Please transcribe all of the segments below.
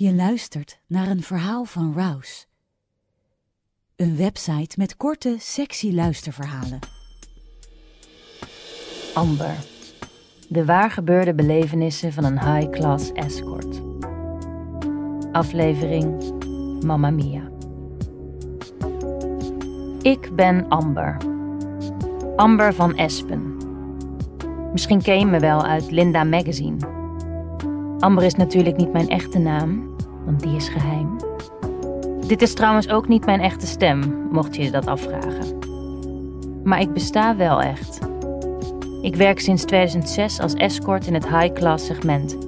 Je luistert naar een verhaal van Rouse. Een website met korte, sexy luisterverhalen. Amber. De waargebeurde belevenissen van een high-class escort. Aflevering Mamma Mia. Ik ben Amber. Amber van Espen. Misschien ken je me wel uit Linda Magazine. Amber is natuurlijk niet mijn echte naam, want die is geheim. Dit is trouwens ook niet mijn echte stem, mocht je je dat afvragen. Maar ik besta wel echt. Ik werk sinds 2006 als escort in het high-class segment.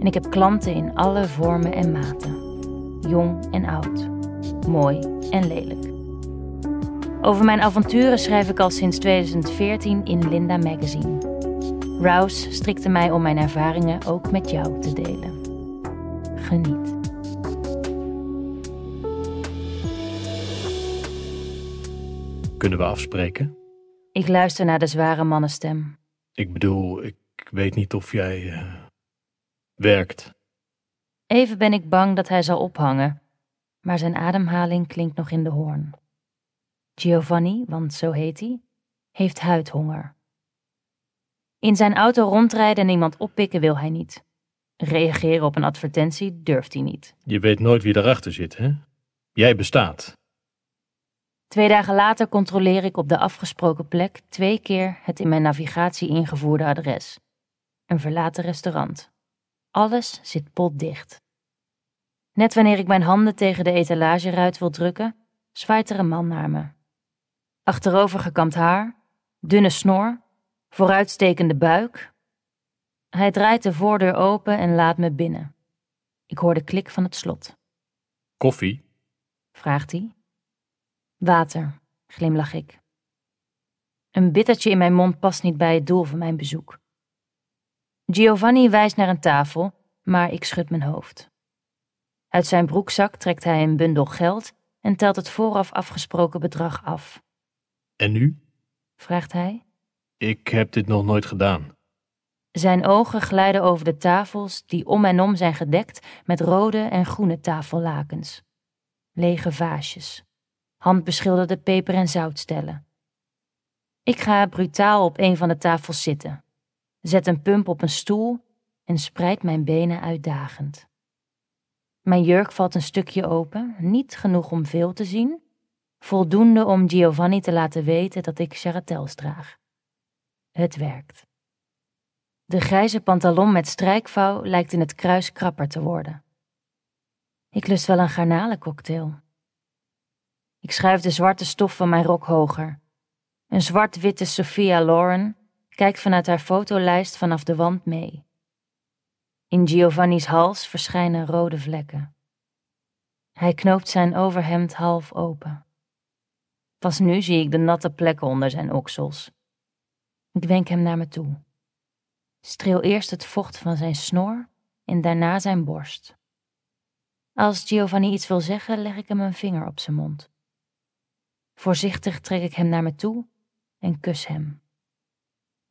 En ik heb klanten in alle vormen en maten. Jong en oud. Mooi en lelijk. Over mijn avonturen schrijf ik al sinds 2014 in Linda Magazine. Rouse strikte mij om mijn ervaringen ook met jou te delen. Geniet. Kunnen we afspreken? Ik luister naar de zware mannenstem. Ik bedoel, ik weet niet of jij eh, werkt. Even ben ik bang dat hij zal ophangen, maar zijn ademhaling klinkt nog in de hoorn. Giovanni, want zo heet hij, heeft huidhonger. In zijn auto rondrijden en iemand oppikken wil hij niet. Reageren op een advertentie durft hij niet. Je weet nooit wie erachter zit, hè? Jij bestaat. Twee dagen later controleer ik op de afgesproken plek twee keer het in mijn navigatie ingevoerde adres. Een verlaten restaurant. Alles zit potdicht. Net wanneer ik mijn handen tegen de etalageruit wil drukken, zwaait er een man naar me. Achterover gekamd haar, dunne snor, vooruitstekende buik. Hij draait de voordeur open en laat me binnen. Ik hoor de klik van het slot. Koffie? vraagt hij. Water, glimlach ik. Een bittertje in mijn mond past niet bij het doel van mijn bezoek. Giovanni wijst naar een tafel, maar ik schud mijn hoofd. Uit zijn broekzak trekt hij een bundel geld en telt het vooraf afgesproken bedrag af. En nu? vraagt hij. Ik heb dit nog nooit gedaan. Zijn ogen glijden over de tafels die om en om zijn gedekt met rode en groene tafellakens. Lege vaasjes. Handbeschilderde peper- en zoutstellen. Ik ga brutaal op een van de tafels zitten. Zet een pump op een stoel en spreid mijn benen uitdagend. Mijn jurk valt een stukje open, niet genoeg om veel te zien, voldoende om Giovanni te laten weten dat ik charretels draag. Het werkt. De grijze pantalon met strijkvouw lijkt in het kruis krapper te worden. Ik lust wel een garnalencocktail. Ik schuif de zwarte stof van mijn rok hoger. Een zwart-witte Sophia Loren kijkt vanuit haar fotolijst vanaf de wand mee. In Giovanni's hals verschijnen rode vlekken. Hij knoopt zijn overhemd half open. Pas nu zie ik de natte plekken onder zijn oksels. Ik wenk hem naar me toe. Streel eerst het vocht van zijn snor en daarna zijn borst. Als Giovanni iets wil zeggen, leg ik hem een vinger op zijn mond. Voorzichtig trek ik hem naar me toe en kus hem.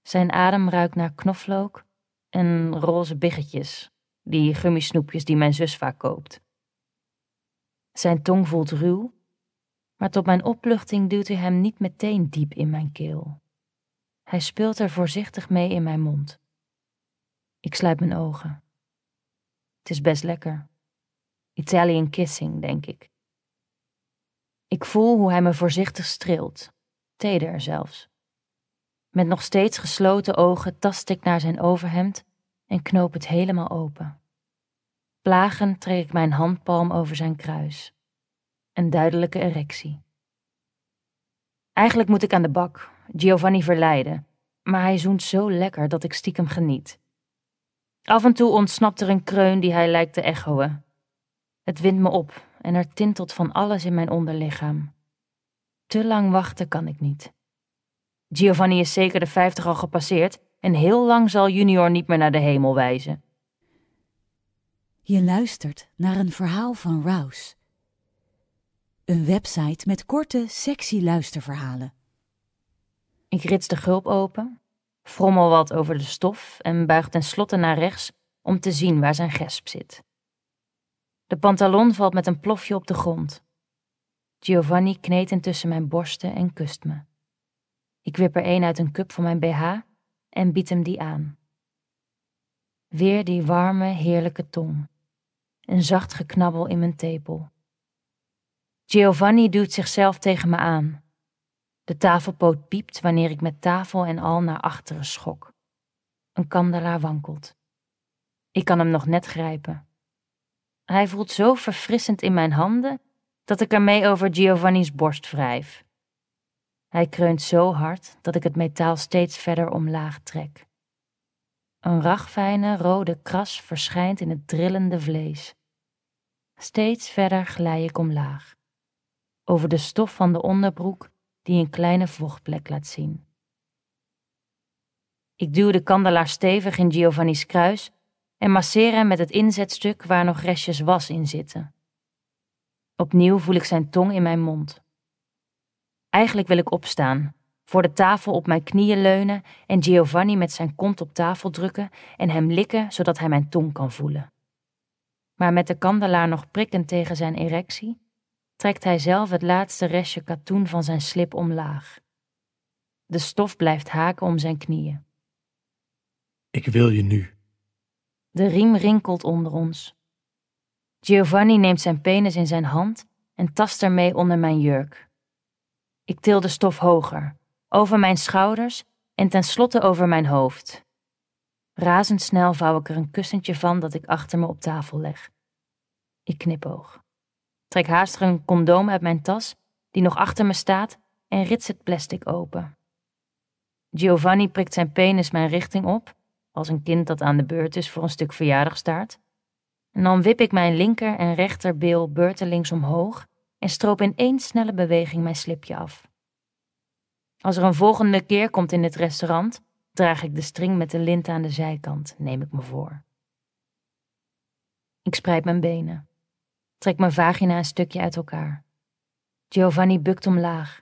Zijn adem ruikt naar knoflook en roze biggetjes, die gummisnoepjes die mijn zus vaak koopt. Zijn tong voelt ruw, maar tot mijn opluchting duwt hij hem niet meteen diep in mijn keel. Hij speelt er voorzichtig mee in mijn mond. Ik sluit mijn ogen. Het is best lekker. Italian kissing, denk ik. Ik voel hoe hij me voorzichtig streelt, teder zelfs. Met nog steeds gesloten ogen tast ik naar zijn overhemd en knoop het helemaal open. Plagend trek ik mijn handpalm over zijn kruis. Een duidelijke erectie. Eigenlijk moet ik aan de bak, Giovanni verleiden, maar hij zoent zo lekker dat ik stiekem geniet. Af en toe ontsnapt er een kreun die hij lijkt te echoen. Het windt me op en er tintelt van alles in mijn onderlichaam. Te lang wachten kan ik niet. Giovanni is zeker de vijftig al gepasseerd en heel lang zal Junior niet meer naar de hemel wijzen. Je luistert naar een verhaal van Rouse. Een website met korte, sexy luisterverhalen. Ik rits de gulp open, frommel wat over de stof en buig tenslotte naar rechts om te zien waar zijn gesp zit. De pantalon valt met een plofje op de grond. Giovanni kneedt intussen mijn borsten en kust me. Ik wip er een uit een cup van mijn BH en bied hem die aan. Weer die warme, heerlijke tong. Een zacht geknabbel in mijn tepel. Giovanni duwt zichzelf tegen me aan. De tafelpoot piept wanneer ik met tafel en al naar achteren schok. Een kandelaar wankelt. Ik kan hem nog net grijpen. Hij voelt zo verfrissend in mijn handen dat ik ermee over Giovanni's borst wrijf. Hij kreunt zo hard dat ik het metaal steeds verder omlaag trek. Een ragfijne rode kras verschijnt in het drillende vlees. Steeds verder glij ik omlaag, over de stof van de onderbroek die een kleine vochtplek laat zien. Ik duw de kandelaar stevig in Giovanni's kruis en masseer hem met het inzetstuk waar nog restjes was in zitten. Opnieuw voel ik zijn tong in mijn mond. Eigenlijk wil ik opstaan, voor de tafel op mijn knieën leunen en Giovanni met zijn kont op tafel drukken en hem likken zodat hij mijn tong kan voelen. Maar met de kandelaar nog prikkend tegen zijn erectie, trekt hij zelf het laatste restje katoen van zijn slip omlaag. De stof blijft haken om zijn knieën. Ik wil je nu. De riem rinkelt onder ons. Giovanni neemt zijn penis in zijn hand en tast ermee onder mijn jurk. Ik til de stof hoger, over mijn schouders en tenslotte over mijn hoofd. Razendsnel vouw ik er een kussentje van dat ik achter me op tafel leg. Ik knipoog. Trek haastig een condoom uit mijn tas, die nog achter me staat, en rits het plastic open. Giovanni prikt zijn penis mijn richting op, als een kind dat aan de beurt is voor een stuk verjaardagstaart. En dan wip ik mijn linker en rechterbeel beurtelings omhoog en stroop in één snelle beweging mijn slipje af. Als er een volgende keer komt in dit restaurant, draag ik de string met de lint aan de zijkant, neem ik me voor. Ik spreid mijn benen. Trek mijn vagina een stukje uit elkaar. Giovanni bukt omlaag,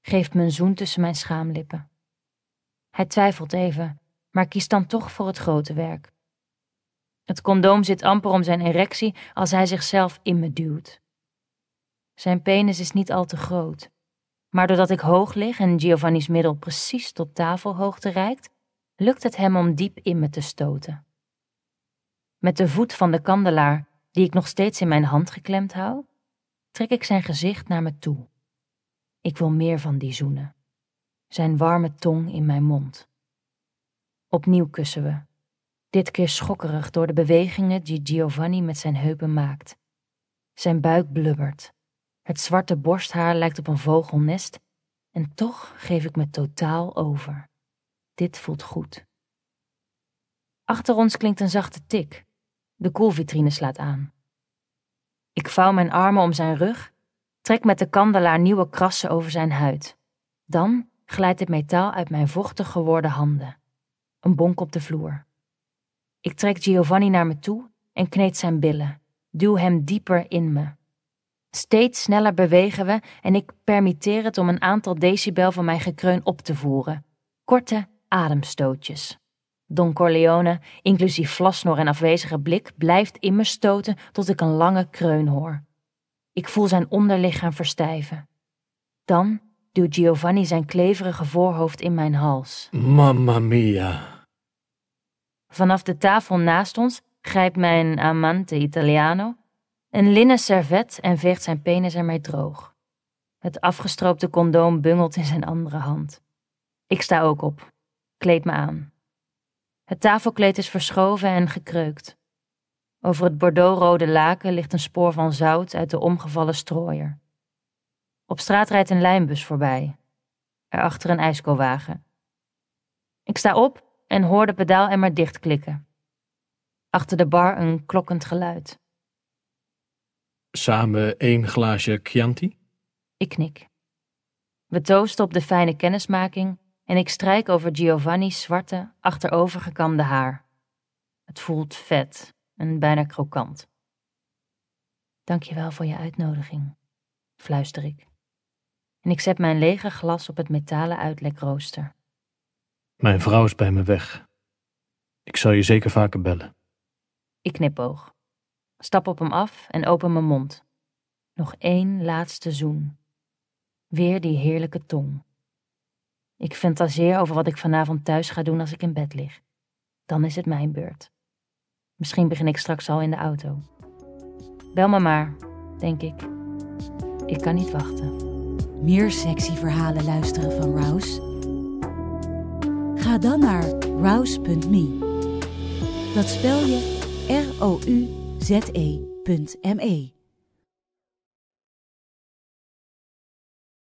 geeft me een zoen tussen mijn schaamlippen. Hij twijfelt even, maar kiest dan toch voor het grote werk. Het condoom zit amper om zijn erectie als hij zichzelf in me duwt. Zijn penis is niet al te groot, maar doordat ik hoog lig en Giovanni's middel precies tot tafelhoogte reikt, lukt het hem om diep in me te stoten. Met de voet van de kandelaar, die ik nog steeds in mijn hand geklemd hou, trek ik zijn gezicht naar me toe. Ik wil meer van die zoenen. Zijn warme tong in mijn mond. Opnieuw kussen we, dit keer schokkerig door de bewegingen die Giovanni met zijn heupen maakt. Zijn buik blubbert. Het zwarte borsthaar lijkt op een vogelnest en toch geef ik me totaal over. Dit voelt goed. Achter ons klinkt een zachte tik. De koelvitrine slaat aan. Ik vouw mijn armen om zijn rug, trek met de kandelaar nieuwe krassen over zijn huid. Dan glijdt het metaal uit mijn vochtig geworden handen. Een bonk op de vloer. Ik trek Giovanni naar me toe en kneed zijn billen, duw hem dieper in me. Steeds sneller bewegen we en ik permitteer het om een aantal decibel van mijn gekreun op te voeren. Korte ademstootjes. Don Corleone, inclusief vlasnor en afwezige blik, blijft in me stoten tot ik een lange kreun hoor. Ik voel zijn onderlichaam verstijven. Dan duwt Giovanni zijn kleverige voorhoofd in mijn hals. Mamma mia. Vanaf de tafel naast ons grijpt mijn amante Italiano een linnen servet en veegt zijn penis ermee droog. Het afgestroopte condoom bungelt in zijn andere hand. Ik sta ook op, kleed me aan. Het tafelkleed is verschoven en gekreukt. Over het bordeauxrode laken ligt een spoor van zout uit de omgevallen strooier. Op straat rijdt een lijnbus voorbij. Erachter een ijskowagen. Ik sta op en hoor de pedaalemmer dichtklikken. Achter de bar een klokkend geluid. Samen één glaasje Chianti? Ik knik. We toosten op de fijne kennismaking en ik strijk over Giovanni's zwarte, achterovergekamde haar. Het voelt vet en bijna krokant. Dankjewel voor je uitnodiging, fluister ik. En ik zet mijn lege glas op het metalen uitlekrooster. Mijn vrouw is bij me weg. Ik zal je zeker vaker bellen. Ik knipoog. Stap op hem af en open mijn mond. Nog één laatste zoen. Weer die heerlijke tong. Ik fantaseer over wat ik vanavond thuis ga doen als ik in bed lig. Dan is het mijn beurt. Misschien begin ik straks al in de auto. Bel me maar, denk ik. Ik kan niet wachten. Meer sexy verhalen luisteren van Rouse? Ga dan naar rouse.me. Dat spel je R-O-U-Z-E.me.